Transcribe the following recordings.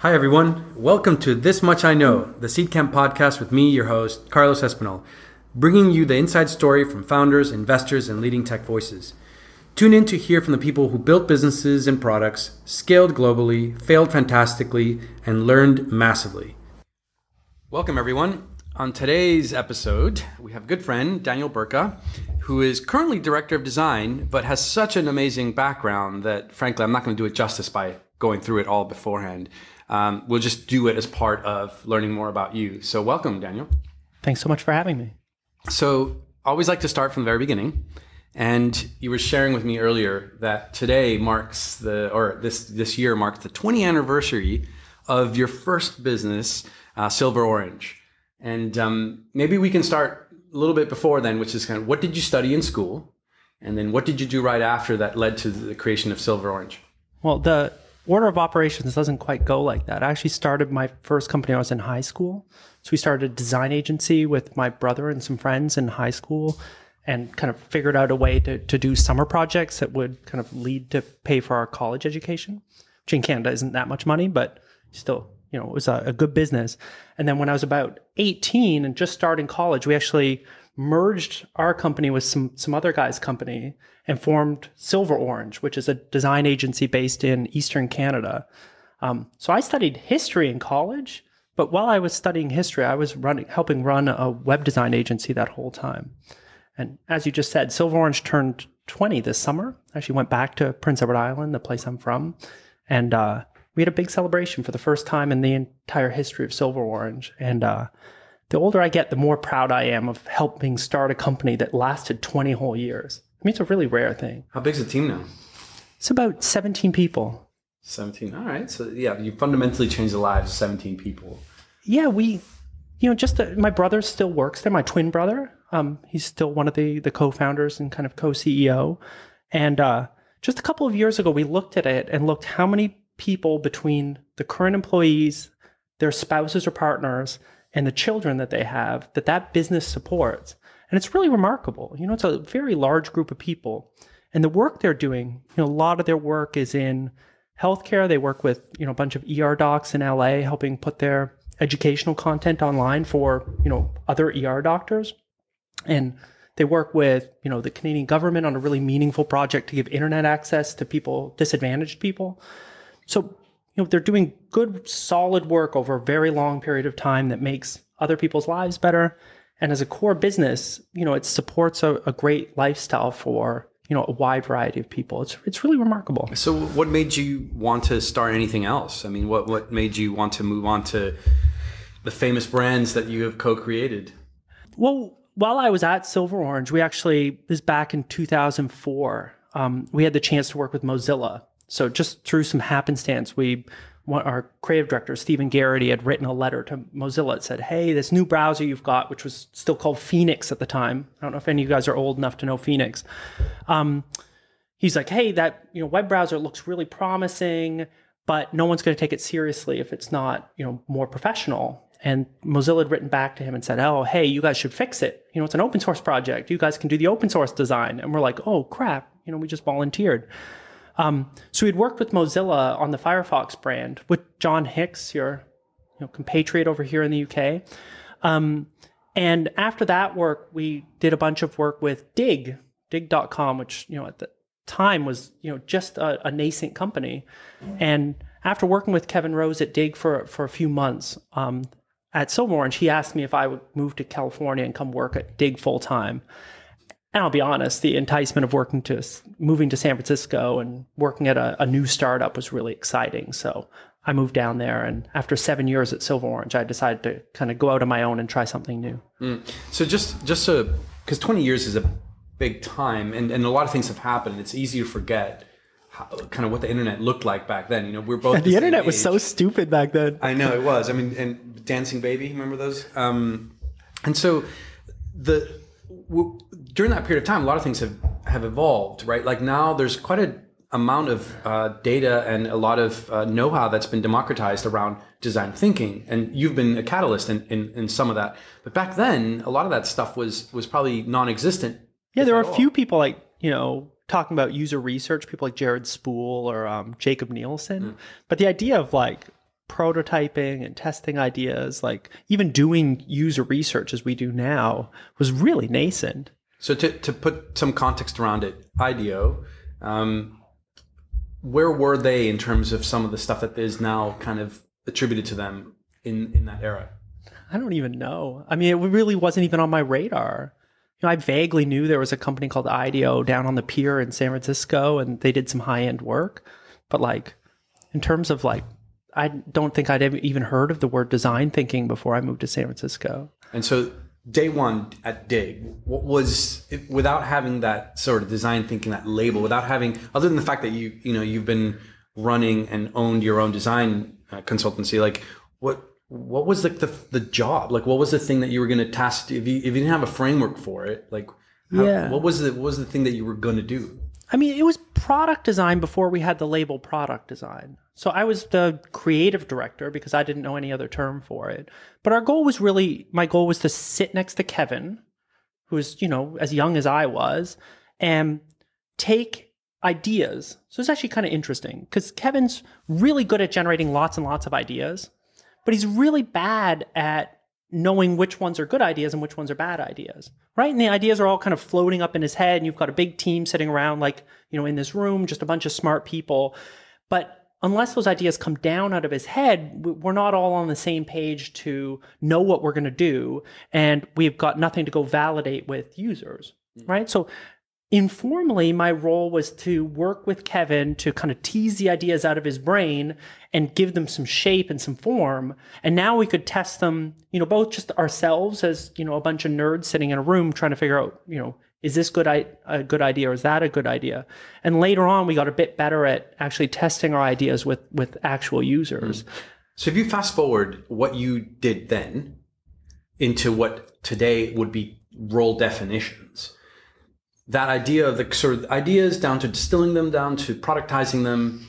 Hi, everyone. Welcome to This Much I Know, the Seedcamp podcast with me, your host, Carlos Espinal, bringing you the inside story from founders, investors, and leading tech voices. Tune in to hear from the people who built businesses and products, scaled globally, failed fantastically, and learned massively. Welcome, everyone. On today's episode, we have a good friend, Daniel Burka, who is currently director of design, but has such an amazing background that, frankly, I'm not going to do it justice by going through it all beforehand. Um, we'll just do it as part of learning more about you. So, welcome, Daniel. Thanks so much for having me. So, I always like to start from the very beginning. And you were sharing with me earlier that today marks the, or this this year marks the 20th anniversary of your first business, uh, Silver Orange. And um, maybe we can start a little bit before then, which is kind of what did you study in school, and then what did you do right after that led to the creation of Silver Orange? Well, the order of operations doesn't quite go like that. I actually started my first company when I was in high school. So we started a design agency with my brother and some friends in high school and kind of figured out a way to, to do summer projects that would kind of lead to pay for our college education, which in Canada isn't that much money, but still, you know, it was a, a good business. And then when I was about 18 and just starting college, we actually merged our company with some some other guy's company and formed Silver Orange, which is a design agency based in Eastern Canada. Um, so I studied history in college, but while I was studying history, I was running helping run a web design agency that whole time. And as you just said, Silver Orange turned 20 this summer. I actually went back to Prince Edward Island, the place I'm from, and uh, we had a big celebration for the first time in the entire history of Silver Orange. And uh, the older I get, the more proud I am of helping start a company that lasted 20 whole years. I mean, it's a really rare thing. How big's the team now? It's about 17 people. 17. All right. So, yeah, you fundamentally changed the lives of 17 people. Yeah, we, you know, just the, my brother still works there, my twin brother. Um, he's still one of the, the co founders and kind of co CEO. And uh, just a couple of years ago, we looked at it and looked how many people between the current employees, their spouses or partners, and the children that they have that that business supports. And it's really remarkable. You know, it's a very large group of people. And the work they're doing, you know, a lot of their work is in healthcare. They work with, you know, a bunch of ER docs in LA helping put their educational content online for, you know, other ER doctors. And they work with, you know, the Canadian government on a really meaningful project to give internet access to people, disadvantaged people. So you know, they're doing good, solid work over a very long period of time that makes other people's lives better. And as a core business, you know, it supports a, a great lifestyle for you know a wide variety of people. It's it's really remarkable. So, what made you want to start anything else? I mean, what what made you want to move on to the famous brands that you have co-created? Well, while I was at Silver Orange, we actually this back in 2004. Um, we had the chance to work with Mozilla so just through some happenstance, we our creative director Stephen Garrity had written a letter to Mozilla that said, "Hey, this new browser you've got, which was still called Phoenix at the time. I don't know if any of you guys are old enough to know Phoenix. Um, he's like, "Hey, that you know web browser looks really promising, but no one's going to take it seriously if it's not you know more professional." And Mozilla had written back to him and said, "Oh, hey, you guys should fix it. You know, it's an open source project. You guys can do the open source design." And we're like, "Oh crap! You know, we just volunteered." Um, so we'd worked with Mozilla on the Firefox brand with John Hicks, your you know, compatriot over here in the UK. Um, and after that work, we did a bunch of work with Digg, Digg.com, which you know at the time was you know just a, a nascent company. And after working with Kevin Rose at Digg for for a few months, um, at Silver Orange, he asked me if I would move to California and come work at Digg full time and I'll be honest, the enticement of working to moving to San Francisco and working at a, a, new startup was really exciting. So I moved down there, and after seven years at Silver Orange, I decided to kind of go out on my own and try something new. Mm. So just just so because twenty years is a big time, and, and a lot of things have happened. It's easy to forget. How, kind of what the internet looked like back then. You know, we're both yeah, the internet was so stupid back then. I know it was. I mean, and Dancing Baby, remember those? Um, and so the during that period of time, a lot of things have, have evolved, right? Like now there's quite a amount of uh, data and a lot of uh, know-how that's been democratized around design thinking and you've been a catalyst in, in, in, some of that but back then a lot of that stuff was was probably non-existent yeah there are a few people like you know talking about user research people like jared spool or um, jakob nielsen mm. but the idea of like prototyping and testing ideas, like even doing user research as we do now, was really nascent. So to, to put some context around it, IDEO, um, where were they in terms of some of the stuff that is now kind of attributed to them in, in that era? I don't even know. I mean, it really wasn't even on my radar. You know, I vaguely knew there was a company called IDEO down on the pier in San Francisco, and they did some high end work. But like, in terms of like, I don't think I'd even heard of the word design thinking before I moved to San Francisco. And so, day one at Digg, what was without having that sort of design thinking, that label, without having, other than the fact that you you know you've been running and owned your own design uh, consultancy, like what what was like the, the job like what was the thing that you were going to task if you, if you didn't have a framework for it like how, yeah. what was the what was the thing that you were going to do i mean it was product design before we had the label product design. So i was the creative director because i didn't know any other term for it. But our goal was really my goal was to sit next to kevin who was you know as young as i was and take ideas. So it's actually kind of interesting because kevin's really good at generating lots and lots of ideas but he's really bad at knowing which ones are good ideas and which ones are bad ideas, right? And the ideas are all kind of floating up in his head, and you've got a big team sitting around, like, you know, in this room, just a bunch of smart people. But unless those ideas come down out of his head, we're not all on the same page to know what we're going to do. And we've got nothing to go validate with users, mm. right? So informally, my role was to work with Kevin to kind of tease the ideas out of his brain and give them some shape and some form. And now we could test them, you know, both just ourselves as, you know, a bunch of nerds sitting in a room trying to figure out, you know, is this good a good idea or is that a good idea? And later on, we got a bit better at actually testing our ideas with with actual users. Mm. So if you fast forward what you did then into what today would be role definitions, that idea of the sort of ideas down to distilling them down to productizing them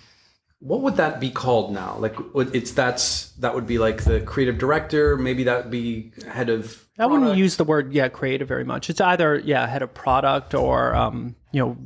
what would that be called now? Like it's that's that would be like the creative director maybe that would be head of i wouldn't use the word yeah creative very much. It's either yeah head of product or um, you know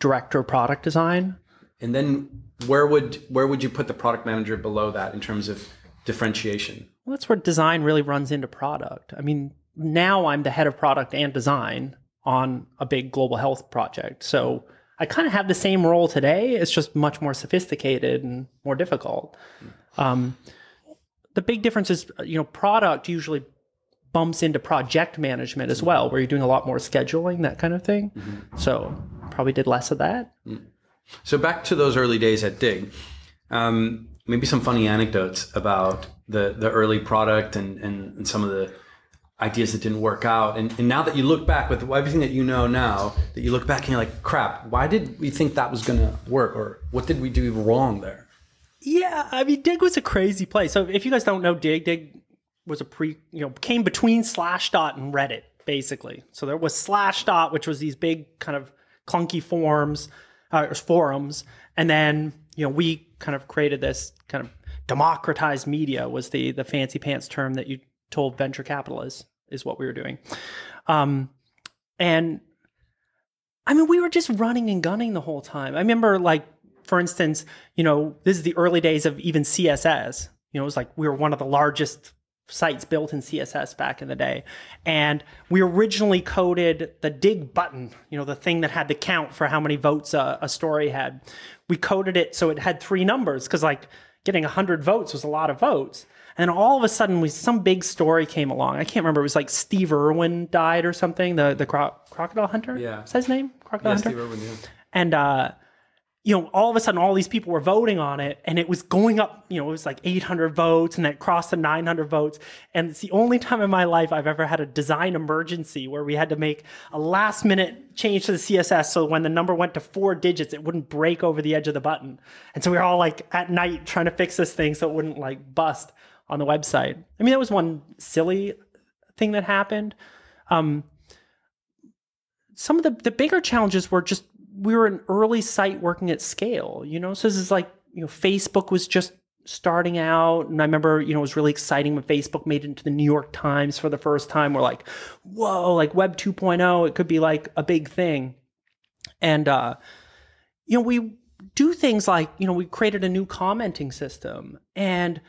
director of product design. And then where would where would you put the product manager below that in terms of differentiation? Well that's where design really runs into product. I mean now i'm the head of product and design on a big global health project. So I kind of have the same role today. It's just much more sophisticated and more difficult. Um, the big difference is, you know, product usually bumps into project management as well, where you're doing a lot more scheduling, that kind of thing. Mm-hmm. So probably did less of that. Mm. So back to those early days at Digg. Um, maybe some funny anecdotes about the the early product and, and, and some of the ideas that didn't work out. And, and now that you look back with everything that you know now, that you look back and you're like, crap, why did we think that was going to work? Or what did we do wrong there? Yeah, I mean, Digg was a crazy place. So if you guys don't know Digg, Digg was a pre, you know, came between Slashdot and Reddit, basically. So there was Slashdot, which was these big kind of clunky forms, uh, forums. And then, you know, we kind of created this kind of democratized media was the the fancy pants term that you told venture capitalists is what we were doing. Um, and I mean, we were just running and gunning the whole time. I remember, like, for instance, you know, this is the early days of even CSS. You know, it was like we were one of the largest sites built in CSS back in the day. And we originally coded the digg button, you know, the thing that had to count for how many votes a, a story had. We coded it so it had three numbers because, like, getting 100 votes was a lot of votes. And all of a sudden, we some big story came along. I can't remember. It was like Steve Irwin died or something. The the cro- crocodile hunter. Yeah, is that his name? Crocodile yeah, hunter. Steve Irwin. Yeah. And uh, you know, all of a sudden, all these people were voting on it, and it was going up. You know, it was like 800 votes, and then it crossed the 900 votes. And it's the only time in my life I've ever had a design emergency where we had to make a last minute change to the CSS so when the number went to four digits, it wouldn't break over the edge of the button. And so we were all like at night trying to fix this thing so it wouldn't like bust on the website. I mean, that was one silly thing that happened. Um, some of the, the bigger challenges were just we were an early site working at scale, you know. So this is like you know Facebook was just starting out, and I remember you know it was really exciting when Facebook made it into the New York Times for the first time. We're like, whoa, like Web 2.0, it could be like a big thing, and uh, you know we do things like, you know, we created a new commenting system and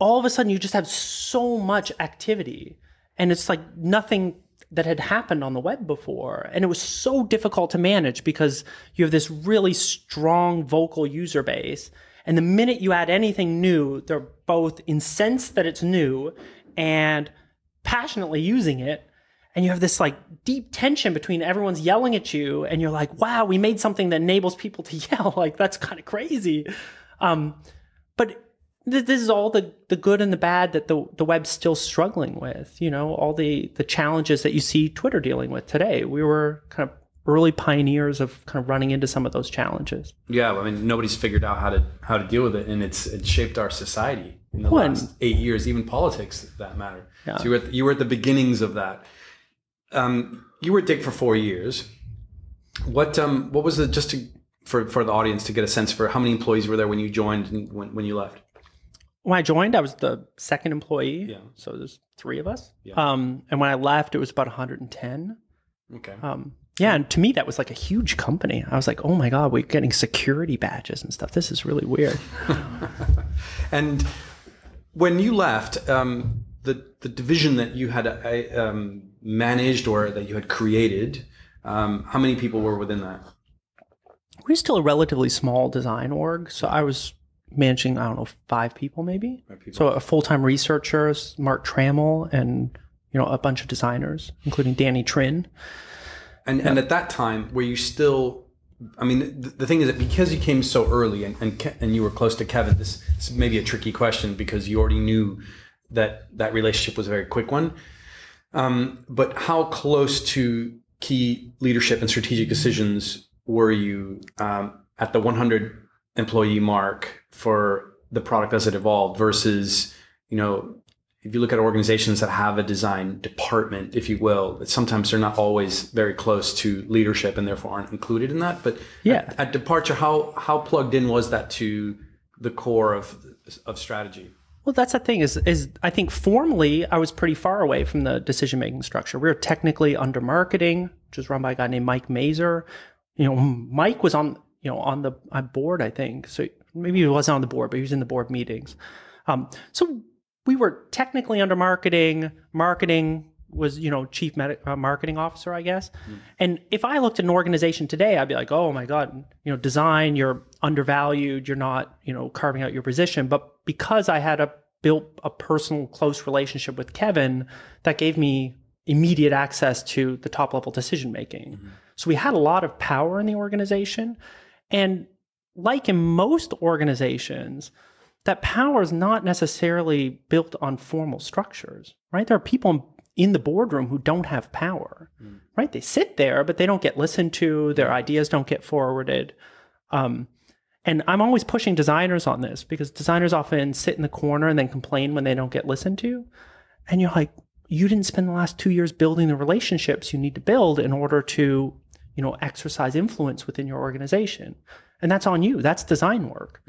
all of a sudden you just have so much activity and it's like nothing that had happened on the web before. And it was so difficult to manage because you have this really strong vocal user base. And the minute you add anything new, they're both incensed that it's new and passionately using it. And you have this like deep tension between everyone's yelling at you and you're like, wow, we made something that enables people to yell. Like that's kind of crazy. Um, but this is all the, the good and the bad that the, the web's still struggling with, you know, all the, the challenges that you see Twitter dealing with today. We were kind of early pioneers of kind of running into some of those challenges. Yeah, I mean, nobody's figured out how to how to deal with it, and it's it shaped our society in the Well, last eight years, even politics, that matter. Yeah. So you were at the, you were at the beginnings of that. Um, you were at Digg for four years. What um what was it just to for for the audience to get a sense for how many employees were there when you joined and when when you left? When I joined, I was the second employee. Yeah. So there's three of us. Yeah. Um, and when I left, it was about 110. Okay. Um, yeah, and to me that was like a huge company. I was like, oh my god, we're getting security badges and stuff. This is really weird. And when you left, um, the the division that you had uh, um, managed or that you had created, um, how many people were within that? we're still a relatively small design org, so I was managing I don't know five people maybe. Five people. So a full time researcher, Mark Trammell, and you know a bunch of designers, including Danny Trin. And and at that time, were you still? I mean, the, the thing is that because you came so early and and, Ke- and you were close to Kevin, this, this may be a tricky question because you already knew that that relationship was a very quick one. Um, but how close to key leadership and strategic decisions were you um, at the 100 employee mark for the product as it evolved versus, you know, if you look at organizations that have a design department, if you will, sometimes they're not always very close to leadership and therefore aren't included in that. But Yeah. at, at departure, how how plugged in was that to the core of of strategy? Well, that's the thing is is I think formally I was pretty far away from the decision making structure. We were technically under marketing, which was run by a guy named Mike Mazer. You know, Mike was on you know on the on board, I think. So maybe he wasn't on the board, but he was in the board meetings. Um, so we were technically under marketing. Marketing was you know chief med- uh, marketing officer, I guess. And if I looked at an organization today, I'd be like, oh my god, you know, design, you're undervalued, you're not you know carving out your position. But because I had a built a personal close relationship with Kevin, that gave me immediate access to the top level decision making. So we had a lot of power in the organization, and like in most organizations, that power is not necessarily built on formal structures, right? There are people in the boardroom who don't have power, right? They sit there, but they don't get listened to. Their ideas don't get forwarded. Um, and I'm always pushing designers on this because designers often sit in the corner and then complain when they don't get listened to. And you're like, you didn't spend the last two years building the relationships you need to build in order to, you know, exercise influence within your organization. And that's on you. That's design work.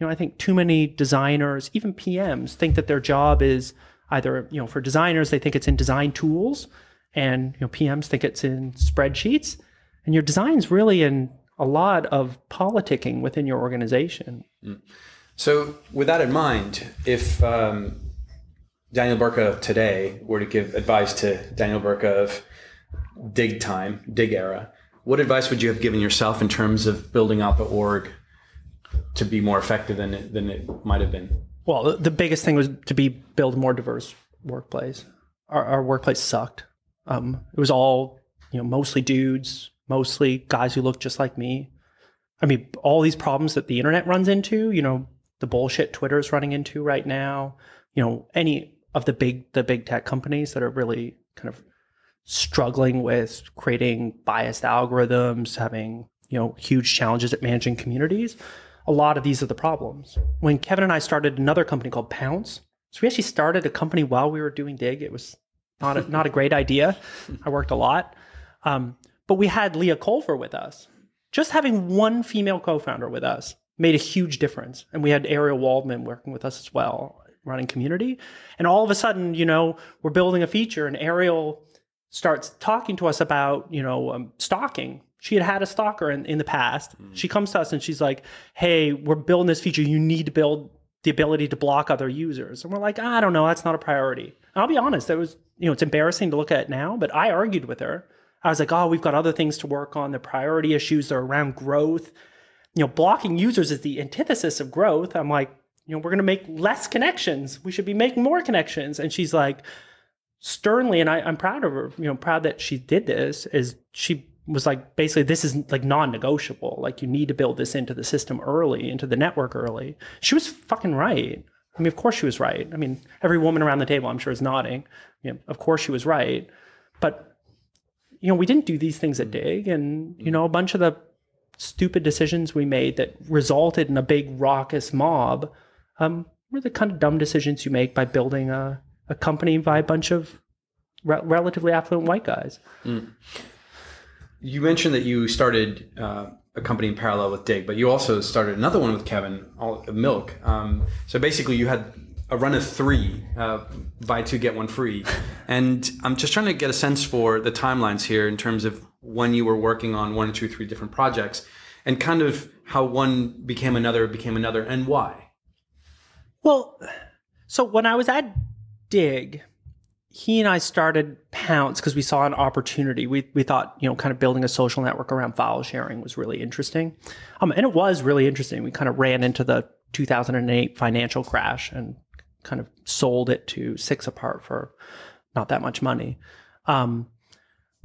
You know, I think too many designers, even PMs, think that their job is either, you know, for designers, they think it's in design tools, and you know, PMs think it's in spreadsheets. And your design's really in a lot of politicking within your organization. So, with that in mind, if um, Daniel Burka of today were to give advice to Daniel Burka of digg time, digg era, what advice would you have given yourself in terms of building out the org to be more effective than it, than it might have been? Well, the- biggest thing was to be build more diverse workplace. Our, our workplace sucked. Um, it was all you know, mostly dudes, mostly guys who looked just like me. I mean, all these problems that the internet runs into, you know, the bullshit Twitter's running into right now, you know, any of the big the big tech companies that are really kind of struggling with creating biased algorithms, having, you know, huge challenges at managing communities. A lot of these are the problems. When Kevin and I started another company called Pounce, so we actually started a company while we were doing Digg. It was not a, not a great idea. I worked a lot. Um, but we had Leah Culver with us. Just having one female co-founder with us made a huge difference. And we had Ariel Waldman working with us as well, running community. And all of a sudden, you know, we're building a feature and Ariel starts talking to us about, you know, um, stalking. she had had a stalker in, in the past. She comes to us and she's like, "Hey, we're building this feature. You need to build the ability to block other users." And we're like, "I don't know. That's not a priority." And I'll be honest. It was you know it's embarrassing to look at now, but I argued with her. I was like, "Oh, we've got other things to work on. The priority issues are around growth. You know, blocking users is the antithesis of growth." I'm like, "You know, we're going to make less connections. We should be making more connections." And she's like, sternly, and I, I'm proud of her. You know, proud that she did this. Is she was like basically this is like non-negotiable. Like you need to build this into the system early, into the network early. She was fucking right. I mean, of course she was right. I mean, every woman around the table, I'm sure, is nodding. You know, of course she was right. But you know, we didn't do these things at Digg, and you know, a bunch of the stupid decisions we made that resulted in a big raucous mob um, were the kind of dumb decisions you make by building a, a company by a bunch of re- relatively affluent white guys. You mentioned that you started uh, a company in parallel with Digg, but you also started another one with Kevin, all, Milk. Um, so basically, you had a run of three, uh, buy two get one free, and I'm just trying to get a sense for the timelines here in terms of when you were working on one, two, three different projects, and kind of how one became another, became another, and why. Well, so when I was at Digg, he and I started Pounce because we saw an opportunity. We we thought you know kind of building a social network around file sharing was really interesting, um, and it was really interesting. We kind of ran into the 2008 financial crash and kind of sold it to Six Apart for not that much money. Um,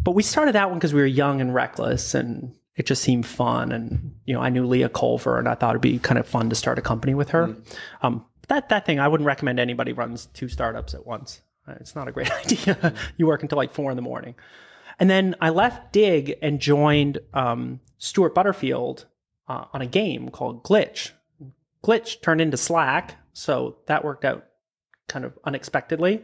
but we started that one because we were young and reckless and it just seemed fun and you know i knew leah culver and i thought it'd be kind of fun to start a company with her um, that that thing i wouldn't recommend anybody runs two startups at once. Uh, it's not a great idea. You work until like four in the morning. And then i left digg and joined um, stuart butterfield uh, on a game called glitch. Glitch turned into slack so that worked out kind of unexpectedly.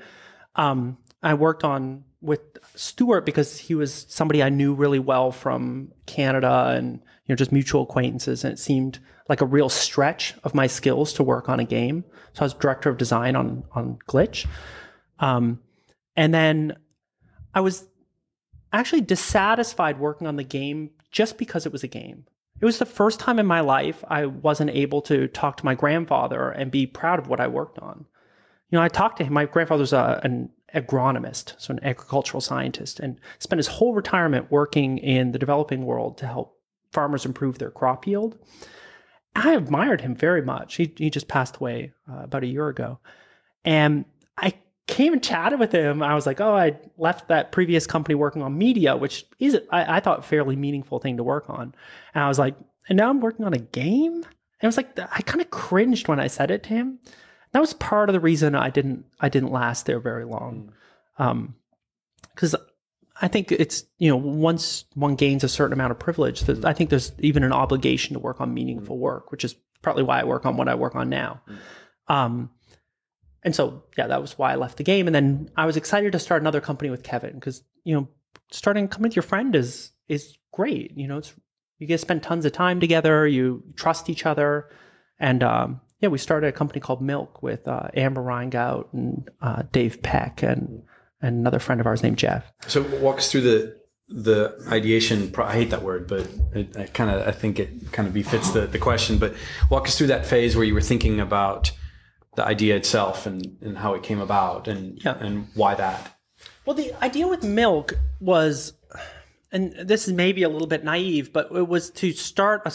Um, I worked on with Stuart because he was somebody I knew really well from Canada and you know just mutual acquaintances, and it seemed like a real stretch of my skills to work on a game. So I was director of design on on Glitch, um, and then I was actually dissatisfied working on the game just because it was a game. It was the first time in my life I wasn't able to talk to my grandfather and be proud of what I worked on. You know, I talked to him. My grandfather's a, an agronomist, so an agricultural scientist, and spent his whole retirement working in the developing world to help farmers improve their crop yield. I admired him very much. He, he just passed away uh, about a year ago. And I came and chatted with him. I was like, oh, I left that previous company working on media, which is, I, I thought, a fairly meaningful thing to work on. And I was like, and now I'm working on a game? And it was like, I kind of cringed when I said it to him that was part of the reason I didn't I didn't last there very long, because I think it's you know once one gains a certain amount of privilege, that I think there's even an obligation to work on meaningful work, which is partly why I work on what I work on now. Um, and so yeah, that was why I left the game, and then I was excited to start another company with Kevin because you know starting a company with your friend is is great. You know, it's you get to spend tons of time together, you trust each other, and um, yeah, we started a company called Milk with uh, Amber Reingout and uh, Dave Peck and and another friend of ours named Jeff. So walk us through the the ideation. pro- I hate that word, but it, I kind of I think it kind of befits the, the question. But walk us through that phase where you were thinking about the idea itself and, and how it came about and Yeah. and why that. Well, the idea with Milk was, and this is maybe a little bit naive, but it was to start a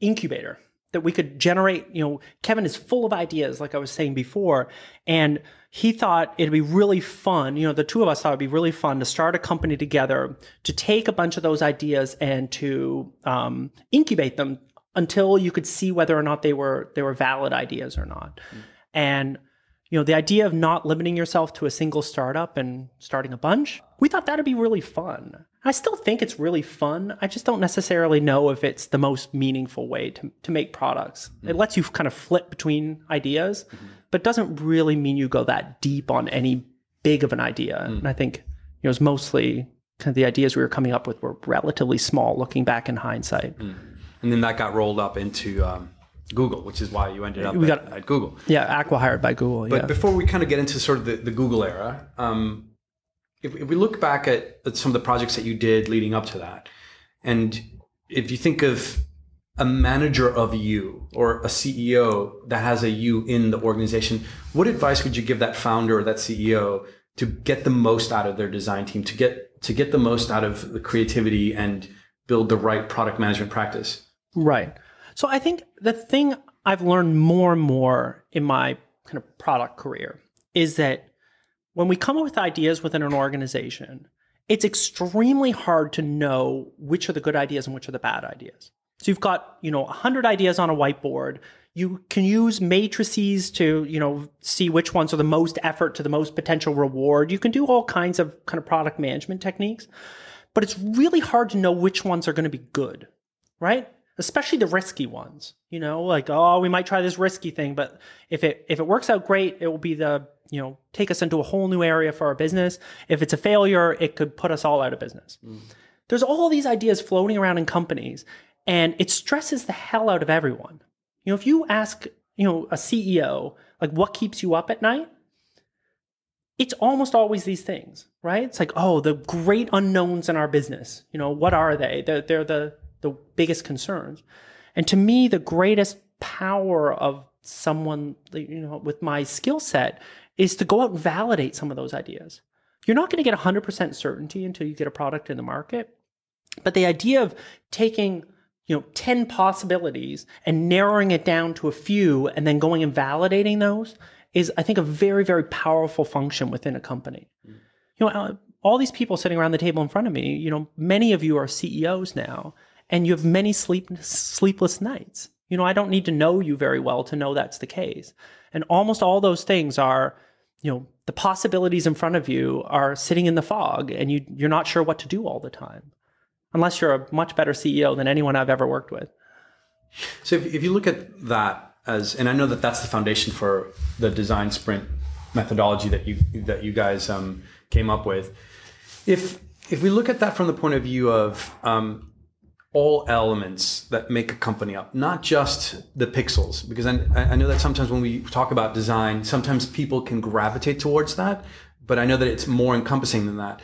incubator that we could generate. You know, Kevin is full of ideas, like I was saying before, and he thought it'd be really fun. You know, the two of us thought it'd be really fun to start a company together to take a bunch of those ideas and to um, incubate them until you could see whether or not they were they were valid ideas or not. Mm. And you know, the idea of not limiting yourself to a single startup and starting a bunch, we thought that'd be really fun. I still think it's really fun. I just don't necessarily know if it's the most meaningful way to, to make products. It mm. lets you kind of flip between ideas, mm-hmm. But doesn't really mean you go that deep on any big of an idea. And I think you know, it's mostly kind of the ideas we were coming up with were relatively small looking back in hindsight. And then that got rolled up into um, Google, which is why you ended up We at, got- at Google. Yeah, Acqui-hired by Google. But yeah. before we kind of get into sort of the, the Google era, um, if, if we look back at, at some of the projects that you did leading up to that, and if you think of a manager of you or a CEO that has a you in the organization, what advice would you give that founder or that CEO to get the most out of their design team, to get to get the most out of the creativity and build the right product management practice? Right. So I think the thing I've learned more and more in my kind of product career is that when we come up with ideas within an organization, it's extremely hard to know which are the good ideas and which are the bad ideas. So you've got, you know, 100 ideas on a whiteboard. You can use matrices to, you know, see which ones are the most effort to the most potential reward. You can do all kinds of kind of product management techniques, but it's really hard to know which ones are going to be good, right? Especially the risky ones, you know, like, oh, we might try this risky thing, but if it if it works out great, it will be the, you know, take us into a whole new area for our business. If it's a failure, it could put us all out of business. Mm. There's all these ideas floating around in companies and it stresses the hell out of everyone. You know, if you ask, you know, a CEO, like what keeps you up at night? It's almost always these things, right? It's like, oh, the great unknowns in our business. You know, what are they? They're, they're the, the biggest concerns. And to me, the greatest power of someone, you know, with my skill set is to go out and validate some of those ideas. You're not going to get 100% certainty until you get a product in the market. But the idea of taking you know 10 possibilities and narrowing it down to a few and then going and validating those is i think a very very powerful function within a company. Mm. you know uh, all these people sitting around the table in front of me you know many of you are ceos now and you have many sleep, sleepless nights. You know i don't need to know you very well to know that's the case. And almost all those things are you know the possibilities in front of you are sitting in the fog and you you're not sure what to do all the time unless you're a much better CEO than anyone I've ever worked with. So if, if you look at that as, and I know that that's the foundation for the design sprint methodology that you that you guys um, came up with. If if we look at that from the point of view of um, all elements that make a company up, not just the pixels, because I, I know that sometimes when we talk about design, sometimes people can gravitate towards that, but I know that it's more encompassing than that.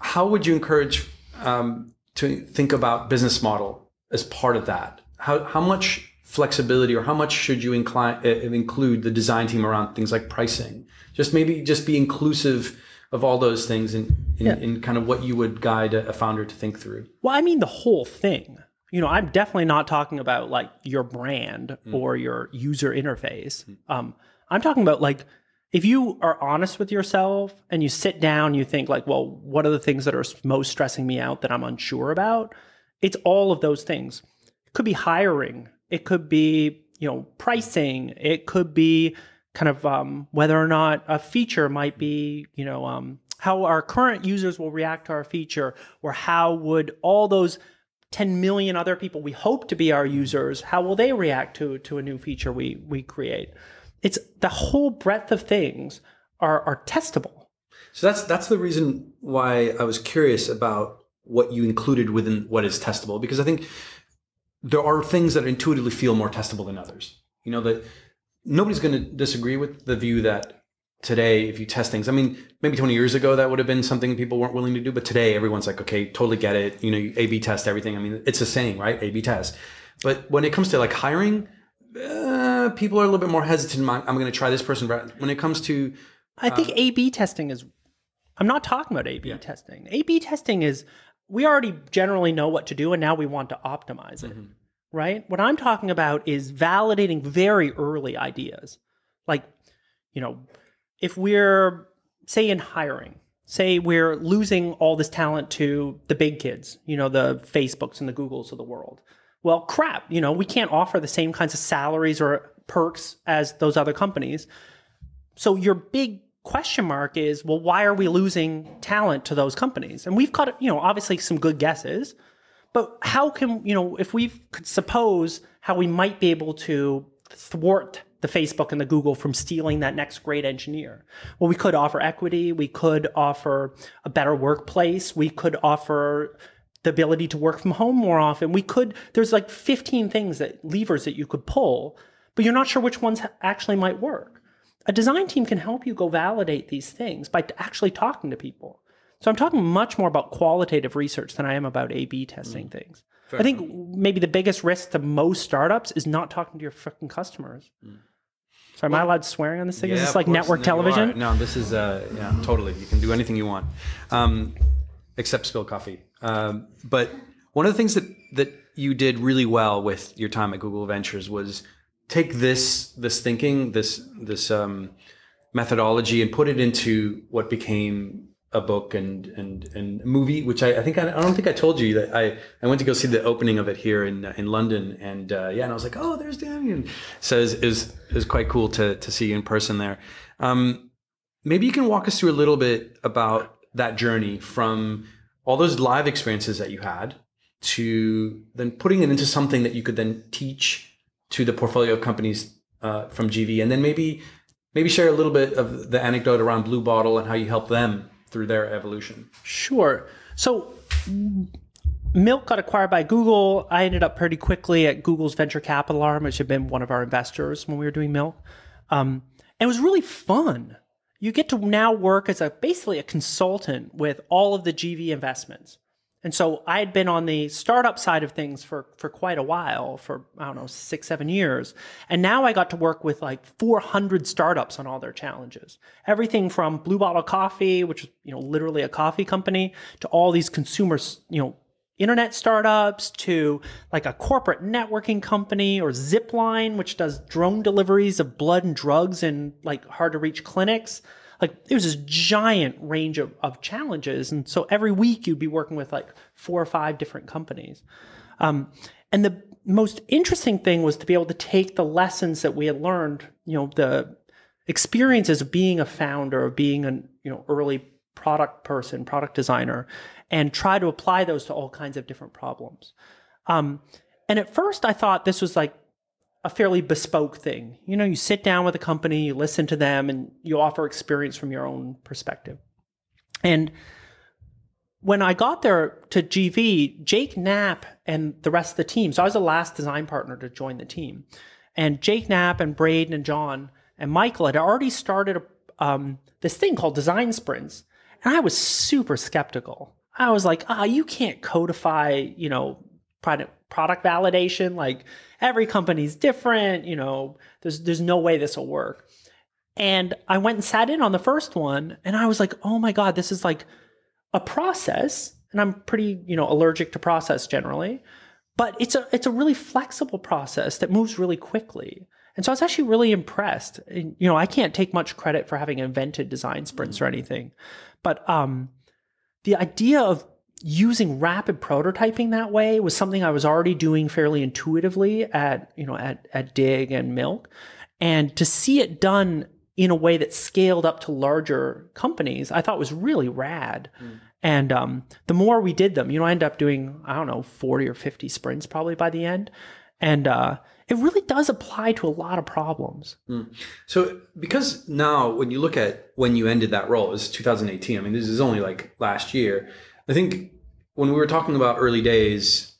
How would you encourage um, to think about business model as part of that. How, how much flexibility or how much should you incline, uh, include the design team around things like pricing? Just maybe just be inclusive of all those things in, in, yeah. in kind of what you would guide a, a founder to think through. Well, I mean, the whole thing. You know, I'm definitely not talking about like your brand mm. or your user interface. Mm. Um, I'm talking about like if you are honest with yourself and you sit down, you think like, well, what are the things that are most stressing me out that I'm unsure about? It's all of those things. It could be hiring. It could be, you know, pricing. It could be kind of um, whether or not a feature might be, you know, um, how our current users will react to our feature, or how would all those 10 million other people we hope to be our users, how will they react to to a new feature we we create? It's the whole breadth of things are are testable. So that's that's the reason why I was curious about what you included within what is testable because I think there are things that intuitively feel more testable than others. You know that nobody's going to disagree with the view that today if you test things, I mean maybe 20 years ago that would have been something people weren't willing to do, but today everyone's like okay, totally get it. You know, you A/B test everything. I mean it's a saying, right? A/B test. But when it comes to like hiring, uh, people are a little bit more hesitant. I'm, I'm going to try this person. When it comes to, I think uh, A/B testing is. I'm not talking about A/B yeah. testing. A/B testing is we already generally know what to do, and now we want to optimize it. Mm-hmm. Right. What I'm talking about is validating very early ideas, like you know, if we're say in hiring, say we're losing all this talent to the big kids, you know, the Facebooks and the Googles of the world well, crap, you know, we can't offer the same kinds of salaries or perks as those other companies. So your big question mark is, well, why are we losing talent to those companies? And we've got, you know, obviously some good guesses, but how can, you know, if we could suppose how we might be able to thwart the Facebook and the Google from stealing that next great engineer. Well, we could offer equity. We could offer a better workplace. We could offer the ability to work from home more often. We could, there's like 15 things that levers that you could pull, but you're not sure which ones actually might work. A design team can help you go validate these things by actually talking to people. So I'm talking much more about qualitative research than I am about A B testing mm. things. I think maybe the biggest risk to most startups is not talking to your freaking customers. So am I allowed swearing on this thing? is this like course. network television? No, this is uh, yeah, totally. You can do anything you want, um, except spill coffee. Um, but one of the things that that you did really well with your time at Google Ventures was take this this thinking, this this um, methodology, and put it into what became a book and and and a movie. Which I, I think I, I don't think I told you that I I went to go see the opening of it here in in London, and uh, yeah, and I was like, oh, there's Danny, and so it was it was quite cool to to see you in person there. Um, maybe you can walk us through a little bit about that journey from all those live experiences that you had to then putting it into something that you could then teach to the portfolio of companies uh, from GV, and then maybe maybe share a little bit of the anecdote around Blue Bottle and how you helped them through their evolution. Sure. So Milk got acquired by Google. I ended up pretty quickly at Google's venture capital arm, which had been one of our investors when we were doing Milk. Um, and it was really fun. You get to now work as a basically a consultant with all of the GV investments. And so I had been on the startup side of things for, for quite a while, for, I don't know, six, seven years. And now I got to work with like 400 startups on all their challenges. Everything from Blue Bottle Coffee, which is, you know, literally a coffee company, to all these consumers, you know, internet startups to like a corporate networking company or Zipline, which does drone deliveries of blood and drugs in like hard to reach clinics. Like it was this giant range of, of challenges. And so every week you'd be working with like four or five different companies. Um, and the most interesting thing was to be able to take the lessons that we had learned, you know, the experiences of being a founder, of being an, you know, early product person, product designer, and try to apply those to all kinds of different problems. Um, and at first, I thought this was like a fairly bespoke thing. You know, you sit down with a company, you listen to them, and you offer experience from your own perspective. And when I got there to GV, Jake Knapp and the rest of the team, so I was the last design partner to join the team, and Jake Knapp and Braden and John and Michael had already started um, this thing called design sprints. And I was super skeptical. I was like, ah, you can't codify, you know, product product validation. Like every company's different, you know, there's there's no way this will work. And I went and sat in on the first one and I was like, oh my God, this is like a process. And I'm pretty, you know, allergic to process generally. But it's a it's a really flexible process that moves really quickly. And so I was actually really impressed. And, you know, I can't take much credit for having invented design sprints or anything, but um, the idea of using rapid prototyping that way was something I was already doing fairly intuitively at you know at at Digg and Milk, and to see it done in a way that scaled up to larger companies, I thought was really rad. And um, the more we did them, you know, I ended up doing I don't know forty or fifty sprints probably by the end, and uh, it really does apply to a lot of problems. So, because now when you look at when you ended that role, it was 2018. I mean, this is only like last year. I think when we were talking about early days,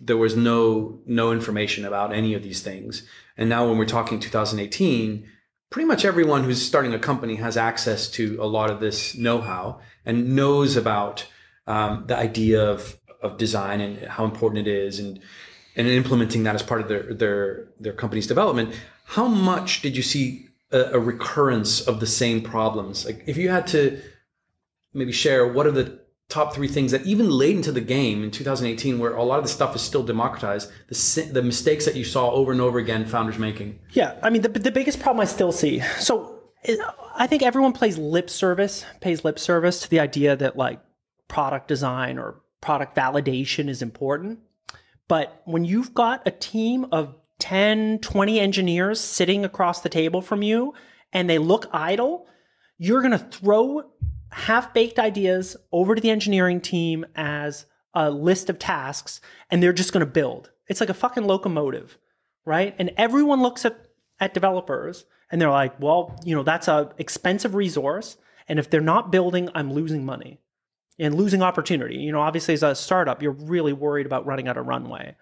there was no no information about any of these things. And now when we're talking 2018, pretty much everyone who's starting a company has access to a lot of this know-how and knows about um, the idea of of design and how important it is and and implementing that as part of their their their company's development. How much did you see a, a recurrence of the same problems? Like if you had to maybe share what are the top three things that even late into the game in 2018 where a lot of the stuff is still democratized the, the mistakes that you saw over and over again founders making Yeah, I mean the the biggest problem I still see. So I think everyone plays lip service, pays lip service to the idea that like product design or product validation is important. But when you've got a team of 10, 20 engineers sitting across the table from you and they look idle, you're going to throw half baked ideas over to the engineering team as a list of tasks and they're just going to build. It's like a fucking locomotive, right? And everyone looks at, at developers and they're like, well, you know, that's a expensive resource. And if they're not building, I'm losing money and losing opportunity. You know, obviously as a startup, you're really worried about running out of runway.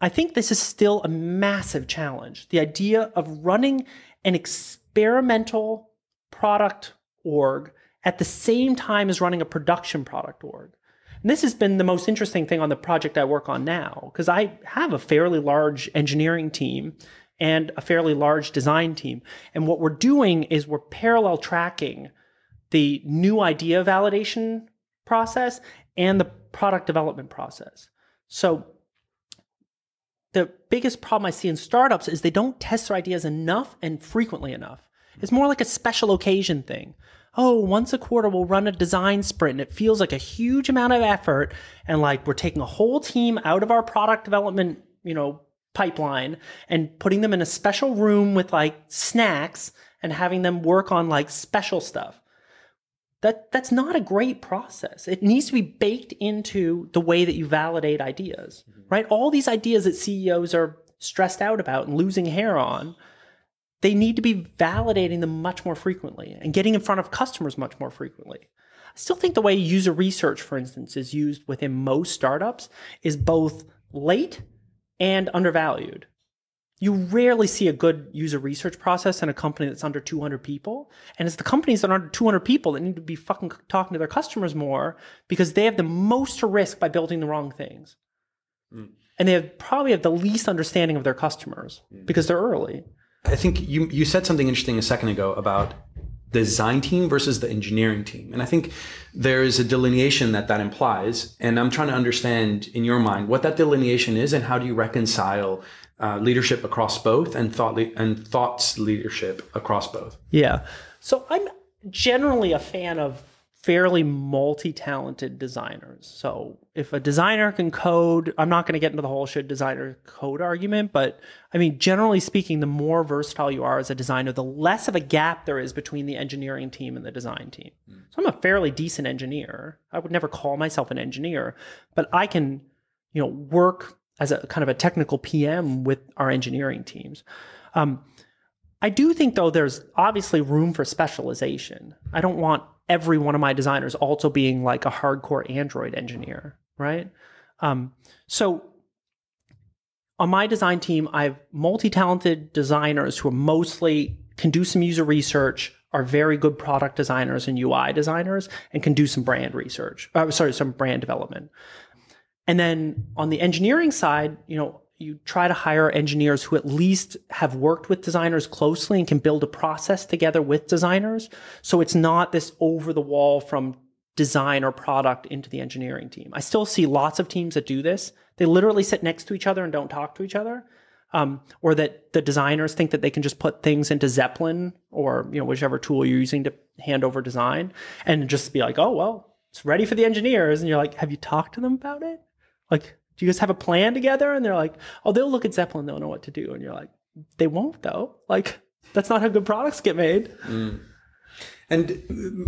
I think this is still a massive challenge. The idea of running an experimental product org at the same time as running a production product org. And this has been the most interesting thing on the project I work on now, because I have a fairly large engineering team and a fairly large design team. And what we're doing is we're parallel tracking the new idea validation process and the product development process. So the biggest problem I see in startups is they don't test their ideas enough and frequently enough. It's more like a special occasion thing. Oh, once a quarter we'll run a design sprint and it feels like a huge amount of effort and like we're taking a whole team out of our product development, you know, pipeline and putting them in a special room with like snacks and having them work on like special stuff. That that's not a great process. It needs to be baked into the way that you validate ideas, mm-hmm. right? All these ideas that CEOs are stressed out about and losing hair on, they need to be validating them much more frequently and getting in front of customers much more frequently. I still think the way user research, for instance, is used within most startups is both late and undervalued. You rarely see a good user research process in a company that's under 200 people. And it's the companies that are under 200 people that need to be fucking talking to their customers more because they have the most to risk by building the wrong things. Mm. And they have, probably have the least understanding of their customers mm. because they're early. I think you, you said something interesting a second ago about design team versus the engineering team. And I think there is a delineation that that implies. And I'm trying to understand in your mind what that delineation is and how do you reconcile uh, leadership across both and thought le- and thoughts leadership across both. Yeah. So I'm generally a fan of fairly multi-talented designers. So if a designer can code, I'm not going to get into the whole should designer code argument, but I mean generally speaking the more versatile you are as a designer, the less of a gap there is between the engineering team and the design team. Mm. So I'm a fairly decent engineer. I would never call myself an engineer, but I can, you know, work as a kind of a technical PM with our engineering teams. Um, I do think though there's obviously room for specialization. I don't want every one of my designers also being like a hardcore Android engineer, right? Um, so on my design team, I have multi-talented designers who are mostly can do some user research, are very good product designers and UI designers, and can do some brand research. Uh, sorry, some brand development. And then on the engineering side, you know, you try to hire engineers who at least have worked with designers closely and can build a process together with designers. So it's not this over the wall from design or product into the engineering team. I still see lots of teams that do this. They literally sit next to each other and don't talk to each other. Um, or that the designers think that they can just put things into Zeplin or you know whichever tool you're using to hand over design and just be like, oh well, it's ready for the engineers, and you're like, have you talked to them about it? Like, do you guys have a plan together? And they're like, oh, they'll look at Zeplin, they'll know what to do. And you're like, they won't though. Like, that's not how good products get made. Mm. And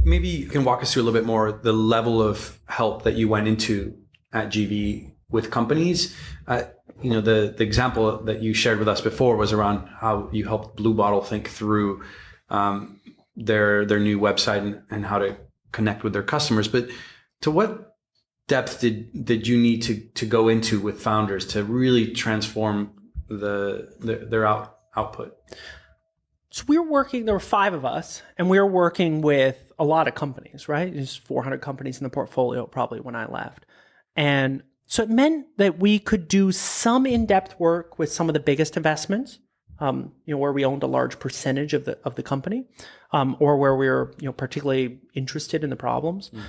maybe you can walk us through a little bit more the level of help that you went into at GV with companies. Uh, you know, the the example that you shared with us before was around how you helped Blue Bottle think through um, their their new website and, and how to connect with their customers. But to what depth did did you need to to go into with founders to really transform the, the their out output? So we were working. There were five of us, and we were working with a lot of companies. Right, there's 400 companies in the portfolio probably when I left, and so it meant that we could do some in-depth work with some of the biggest investments. Um, you know, where we owned a large percentage of the of the company, um, or where we were, you know, particularly interested in the problems. Mm.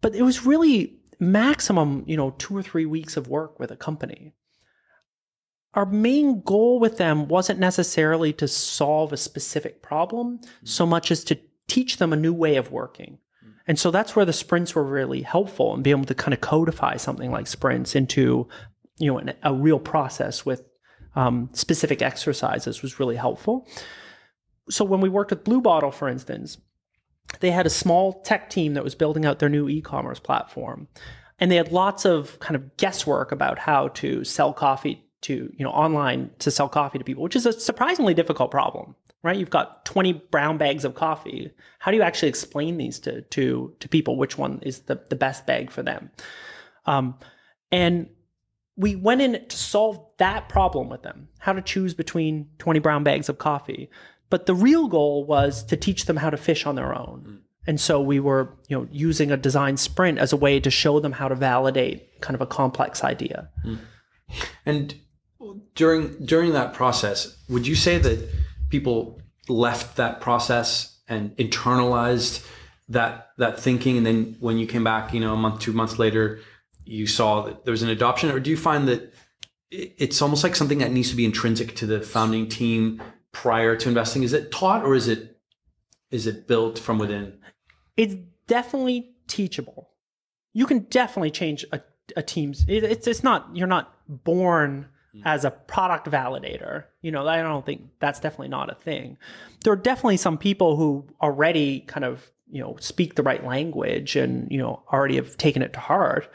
But it was really maximum, you know, two or three weeks of work with a company. Our main goal with them wasn't necessarily to solve a specific problem so much as to teach them a new way of working. And so that's where the sprints were really helpful and being able to kind of codify something like sprints into, you know, an, a real process with um, specific exercises was really helpful. So when we worked with Blue Bottle, for instance, they had a small tech team that was building out their new e-commerce platform. And they had lots of kind of guesswork about how to sell coffee to you know online to sell coffee to people which is a surprisingly difficult problem right? You've got 20 brown bags of coffee. How do you actually explain these to to to people which one is the, the best bag for them? Um, and we went in to solve that problem with them how to choose between 20 brown bags of coffee but the real goal was to teach them how to fish on their own. Mm. And so we were, you know, using a design sprint as a way to show them how to validate kind of a complex idea. And during during that process, would you say that people left that process and internalized that that thinking, and then when you came back, you know, a month, two months later, you saw that there was an adoption, or do you find that it's almost like something that needs to be intrinsic to the founding team prior to investing? Is it taught, or is it is it built from within? it's definitely teachable. You can definitely change a, a team's. It, it's it's not you're not born hmm. as a product validator. You know, I don't think that's definitely not a thing. There are definitely some people who already kind of you know speak the right language and you know already have taken it to heart.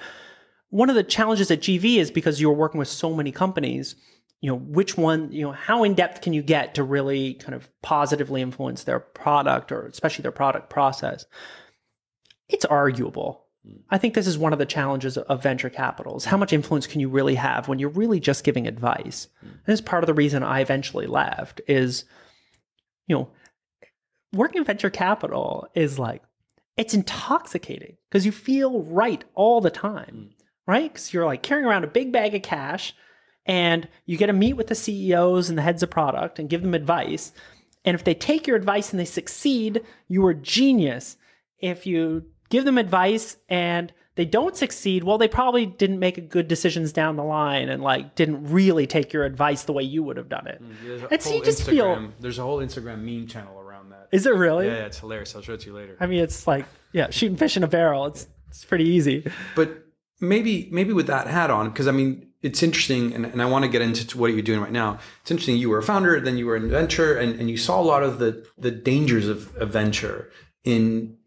One of the challenges at GV is because you're working with so many companies you know which one you know how in depth can you get to really kind of positively influence their product or especially their product process? It's arguable. Mm. I think this is one of the challenges of venture capital is how much influence can you really have when you're really just giving advice? Mm. And this is part of the reason i eventually left is you know working in venture capital is like it's intoxicating because you feel right all the time mm. right? Because you're like carrying around a big bag of cash and you get to meet with the CEOs and the heads of product and give them advice. And if they take your advice and they succeed, you are genius. If you give them advice and they don't succeed, well, they probably didn't make good decisions down the line and like didn't really take your advice the way you would have done it. Mm, there's a And so whole you just feel- there's a whole Instagram meme channel around that. Is it really? yeah, it's hilarious. I'll show it to you later. I mean, it's like, yeah, shooting fish in a barrel. It's, it's pretty easy. but maybe maybe with that hat on because i mean it's interesting and, and i want to get into what you're doing right now. It's interesting you were a founder then you were an venture and, and you saw a lot of the the dangers of, of venture in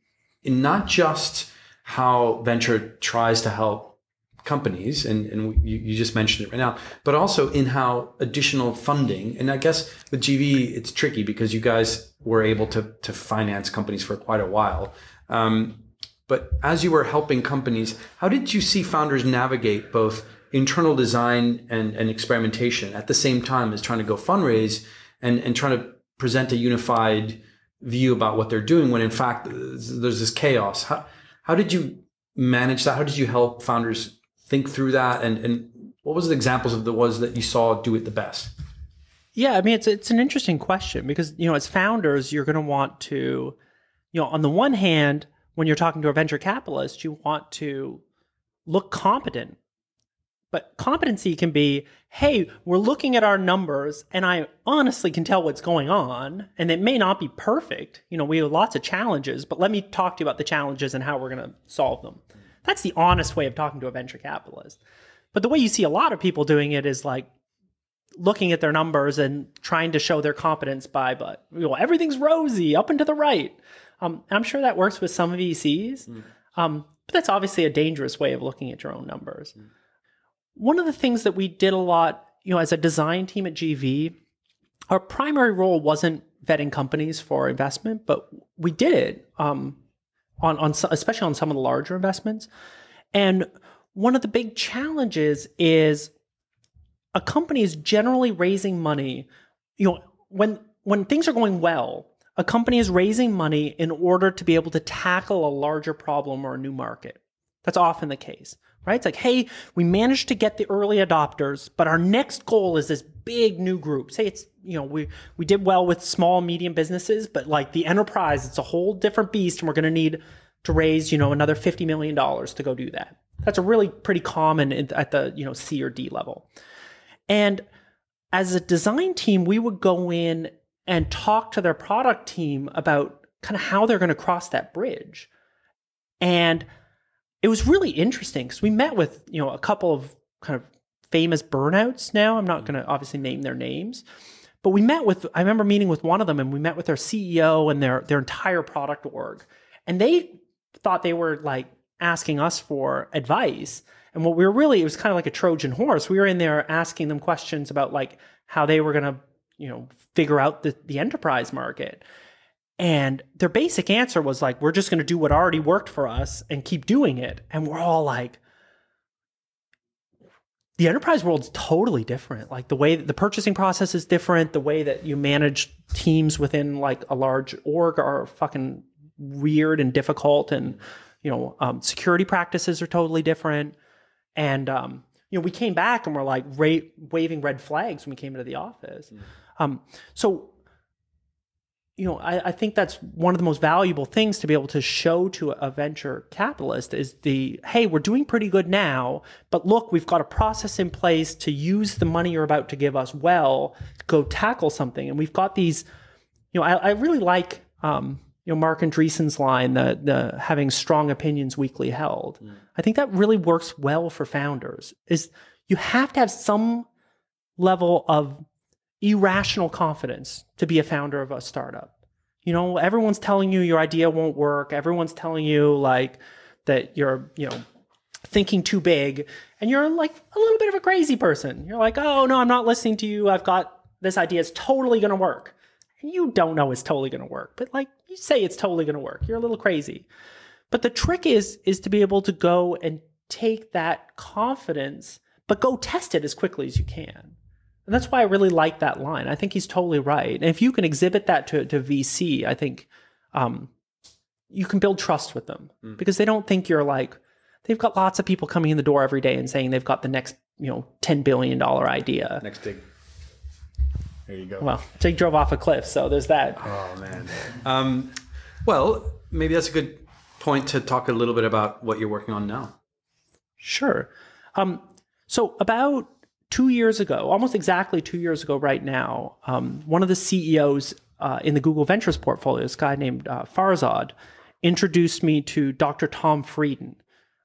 in not just how venture tries to help companies and, and you, you just mentioned it right now but also in how additional funding and i guess with gv it's tricky because you guys were able to to finance companies for quite a while. Um, but as you were helping companies, how did you see founders navigate both internal design and, and experimentation at the same time as trying to go fundraise and, and trying to present a unified view about what they're doing when in fact there's this chaos? How, how did you manage that? How did you help founders think through that? And, and what was the examples of the ones that you saw do it the best? Yeah, I mean it's it's an interesting question because you know as founders you're going to want to you know on the one hand when you're talking to a venture capitalist you want to look competent. But competency can be, hey, we're looking at our numbers and I honestly can tell what's going on and it may not be perfect. You know, we have lots of challenges, but let me talk to you about the challenges and how we're going to solve them. That's the honest way of talking to a venture capitalist. But the way you see a lot of people doing it is like looking at their numbers and trying to show their competence by, but you know, everything's rosy up and to the right. Um, I'm sure that works with some VCs, um, but that's obviously a dangerous way of looking at your own numbers. One of the things that we did a lot, you know, as a design team at GV, our primary role wasn't vetting companies for investment, but we did it um, on on especially on some of the larger investments. And one of the big challenges is a company is generally raising money. You know, when when things are going well, a company is raising money in order to be able to tackle a larger problem or a new market. That's often the case, right? It's like, hey, we managed to get the early adopters, but our next goal is this big new group. Say it's, you know, we we did well with small medium businesses, but like the enterprise, it's a whole different beast, and we're going to need to raise, you know, another fifty million dollars to go do that. That's a really pretty common at the you know C or D level. And as a design team, we would go in and talk to their product team about kind of how they're going to cross that bridge. And it was really interesting because we met with, you know, a couple of kind of famous burnouts now. I'm not mm-hmm. going to obviously name their names, but we met with I remember meeting with one of them and we met with their CEO and their their entire product org. And they thought they were like asking us for advice. And what we were really, it was kind of like a Trojan horse. We were in there asking them questions about like how they were going to, you know, figure out the, the enterprise market. And their basic answer was like, we're just going to do what already worked for us and keep doing it. And we're all like, the enterprise world's totally different. Like the way that the purchasing process is different, the way that you manage teams within like a large org are fucking weird and difficult, and you know, um, security practices are totally different. And um, you know, we came back and we're like ra- waving red flags when we came into the office. Um, so you know, I, I, think that's one of the most valuable things to be able to show to a venture capitalist is the, hey, we're doing pretty good now, but look, we've got a process in place to use the money you're about to give us well to go tackle something. And we've got these, you know, I, I really like, um, you know, Marc Andreessen's line, the, the having strong opinions weakly held. Mm. I think that really works well for founders is you have to have some level of irrational confidence to be a founder of a startup. You know, everyone's telling you your idea won't work. Everyone's telling you like that you're, you know, thinking too big and you're like a little bit of a crazy person. You're like, "Oh, no, I'm not listening to you. I've got this idea is totally going to work." And you don't know it's totally going to work, but like you say it's totally going to work. You're a little crazy. But the trick is is to be able to go and take that confidence but go test it as quickly as you can. And that's why I really like that line. I think he's totally right. And if you can exhibit that to, to VC, I think um, you can build trust with them mm. because they don't think you're like, they've got lots of people coming in the door every day and saying they've got the next, you know, $10 billion idea. Next big. There you go. Well, Jake drove off a cliff, so there's that. Oh, man. Um, well, maybe that's a good point to talk a little bit about what you're working on now. Sure. Um, so, about two years ago, almost exactly two years ago, right now, um, one of the CEOs uh, in the Google Ventures portfolio, this guy named uh, Farzad, introduced me to Dr. Tom Frieden.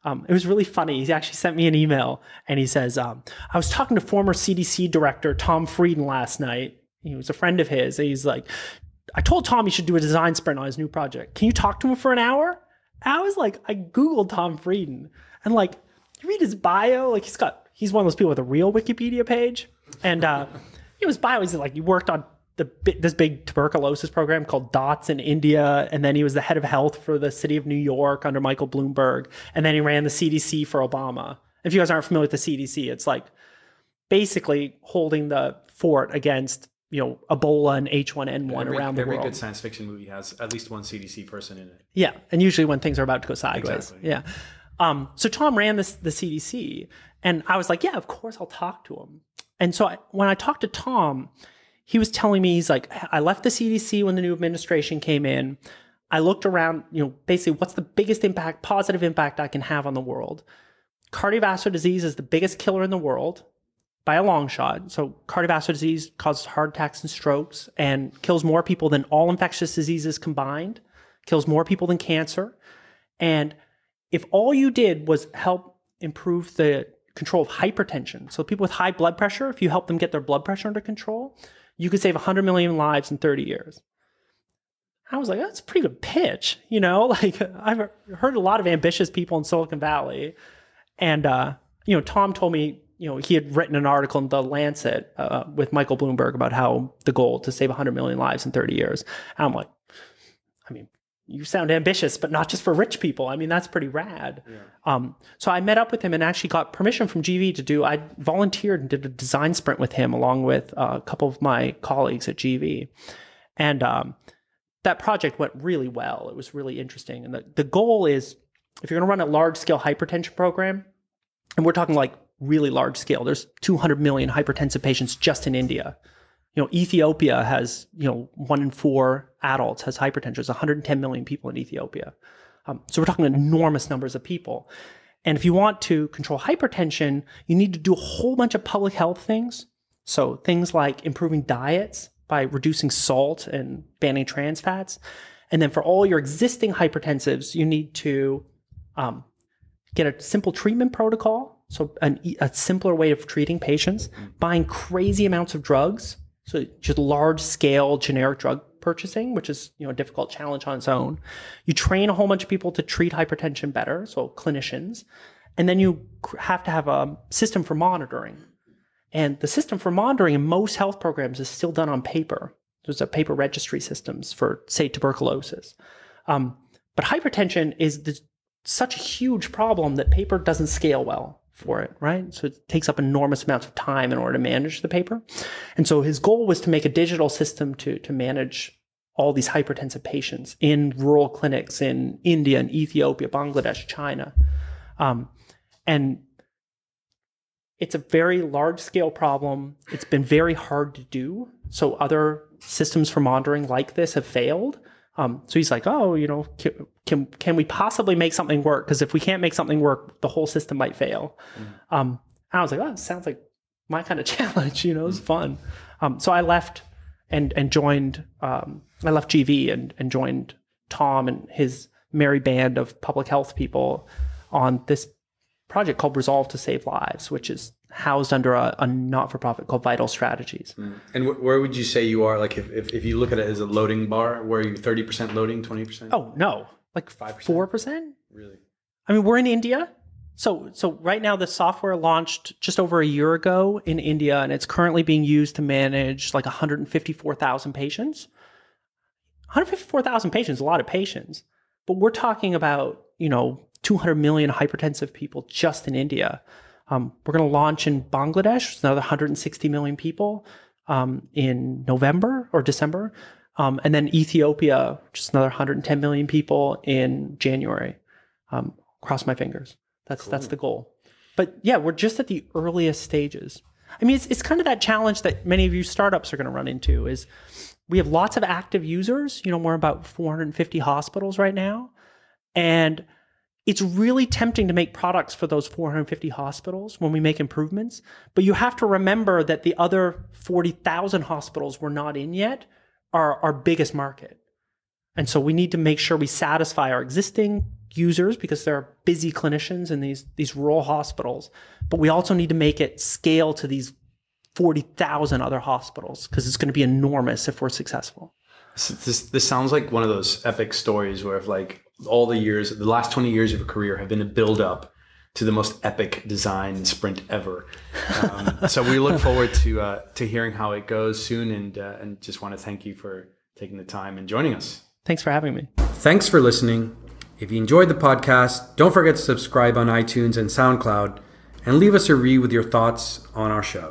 Um, it was really funny. He actually sent me an email and he says, um, I was talking to former CDC director Tom Frieden last night. He was a friend of his. He's like, I told Tom he should do a design sprint on his new project. Can you talk to him for an hour? I was like, I Googled Tom Frieden and like, you read his bio, like he's got he's one of those people with a real Wikipedia page, and uh, he was bio. He's like he worked on the this big tuberculosis program called DOTS in India, and then he was the head of health for the city of New York under Michael Bloomberg, and then he ran the CDC for Obama. If you guys aren't familiar with the CDC, it's like basically holding the fort against you know Ebola and H1N1 every, around the every world. Every good science fiction movie has at least one CDC person in it. Yeah, and usually when things are about to go sideways. Exactly. Yeah. Um, so Tom ran this the CDC, and I was like, yeah, of course I'll talk to him. And so I, when I talked to Tom, he was telling me he's like, I left the CDC when the new administration came in. I looked around, you know, basically what's the biggest impact, positive impact I can have on the world. Cardiovascular disease is the biggest killer in the world by a long shot. So cardiovascular disease causes heart attacks and strokes and kills more people than all infectious diseases combined, kills more people than cancer. And if all you did was help improve the control of hypertension, so people with high blood pressure, if you help them get their blood pressure under control, you could save 100 million lives in 30 years. I was like, that's a pretty good pitch, you know. Like I've heard a lot of ambitious people in Silicon Valley, and uh, you know, Tom told me, you know, he had written an article in the Lancet uh, with Michael Bloomberg about how the goal to save 100 million lives in 30 years. And I'm like, I mean, you sound ambitious, but not just for rich people. I mean, that's pretty rad. Yeah. Um, so I met up with him and actually got permission from GV to do, I volunteered and did a design sprint with him along with uh, a couple of my colleagues at GV. And um, that project went really well. It was really interesting. And the, the goal is if you're going to run a large scale hypertension program, and we're talking like really large scale, there's 200 million hypertensive patients just in India you know, Ethiopia has, you know, one in four adults has hypertension. There's 110 million people in Ethiopia. Um, so we're talking enormous numbers of people. And if you want to control hypertension, you need to do a whole bunch of public health things. So things like improving diets by reducing salt and banning trans fats. And then for all your existing hypertensives, you need to um, get a simple treatment protocol. So an, a simpler way of treating patients, buying crazy amounts of drugs so just large scale generic drug purchasing, which is you know a difficult challenge on its own. You train a whole bunch of people to treat hypertension better, so clinicians, and then you have to have a system for monitoring. And the system for monitoring in most health programs is still done on paper. There's a paper registry systems for say tuberculosis. Um, but hypertension is the, such a huge problem that paper doesn't scale well for it, right? So it takes up enormous amounts of time in order to manage the paper. And so his goal was to make a digital system to, to manage all these hypertensive patients in rural clinics in India and Ethiopia, Bangladesh, China. Um, and it's a very large scale problem. It's been very hard to do. So other systems for monitoring like this have failed. Um, so he's like, oh, you know, can, can, can we possibly make something work? Because if we can't make something work, the whole system might fail. Mm. Um, I was like, oh, sounds like my kind of challenge. You know, it's mm. fun. Um, so I left and and joined. Um, I left GV and and joined Tom and his merry band of public health people on this project called Resolve to Save Lives, which is housed under a, a not-for-profit called Vital Strategies. Mm. And wh- where would you say you are? Like if, if, if, you look at it as a loading bar, where are you 30% loading, 20%? Oh, no. Like 5%? 4%? Really? I mean, we're in India. So, so right now the software launched just over a year ago in India, and it's currently being used to manage like 154,000 patients. 154,000 patients, a lot of patients, but we're talking about you know 200 million hypertensive people just in India. Um, we're going to launch in Bangladesh, another 160 million people um, in November or December. Um, and then Ethiopia, just another 110 million people in January. Um, cross my fingers. That's cool. that's the goal. But yeah, we're just at the earliest stages. I mean, it's it's kind of that challenge that many of you startups are going to run into. Is we have lots of active users. You know, we're about 450 hospitals right now, and it's really tempting to make products for those 450 hospitals when we make improvements. But you have to remember that the other 40,000 hospitals we're not in yet are our biggest market. And so we need to make sure we satisfy our existing users because there are busy clinicians in these, these rural hospitals. But we also need to make it scale to these 40,000 other hospitals because it's going to be enormous if we're successful. This, this sounds like one of those epic stories where if like all the years, the last 20 years of a career have been a build up to the most epic design sprint ever. Um, so we look forward to uh, to hearing how it goes soon, and uh, and just want to thank you for taking the time and joining us. Thanks for having me. Thanks for listening. If you enjoyed the podcast, don't forget to subscribe on iTunes and SoundCloud, and leave us a review with your thoughts on our show.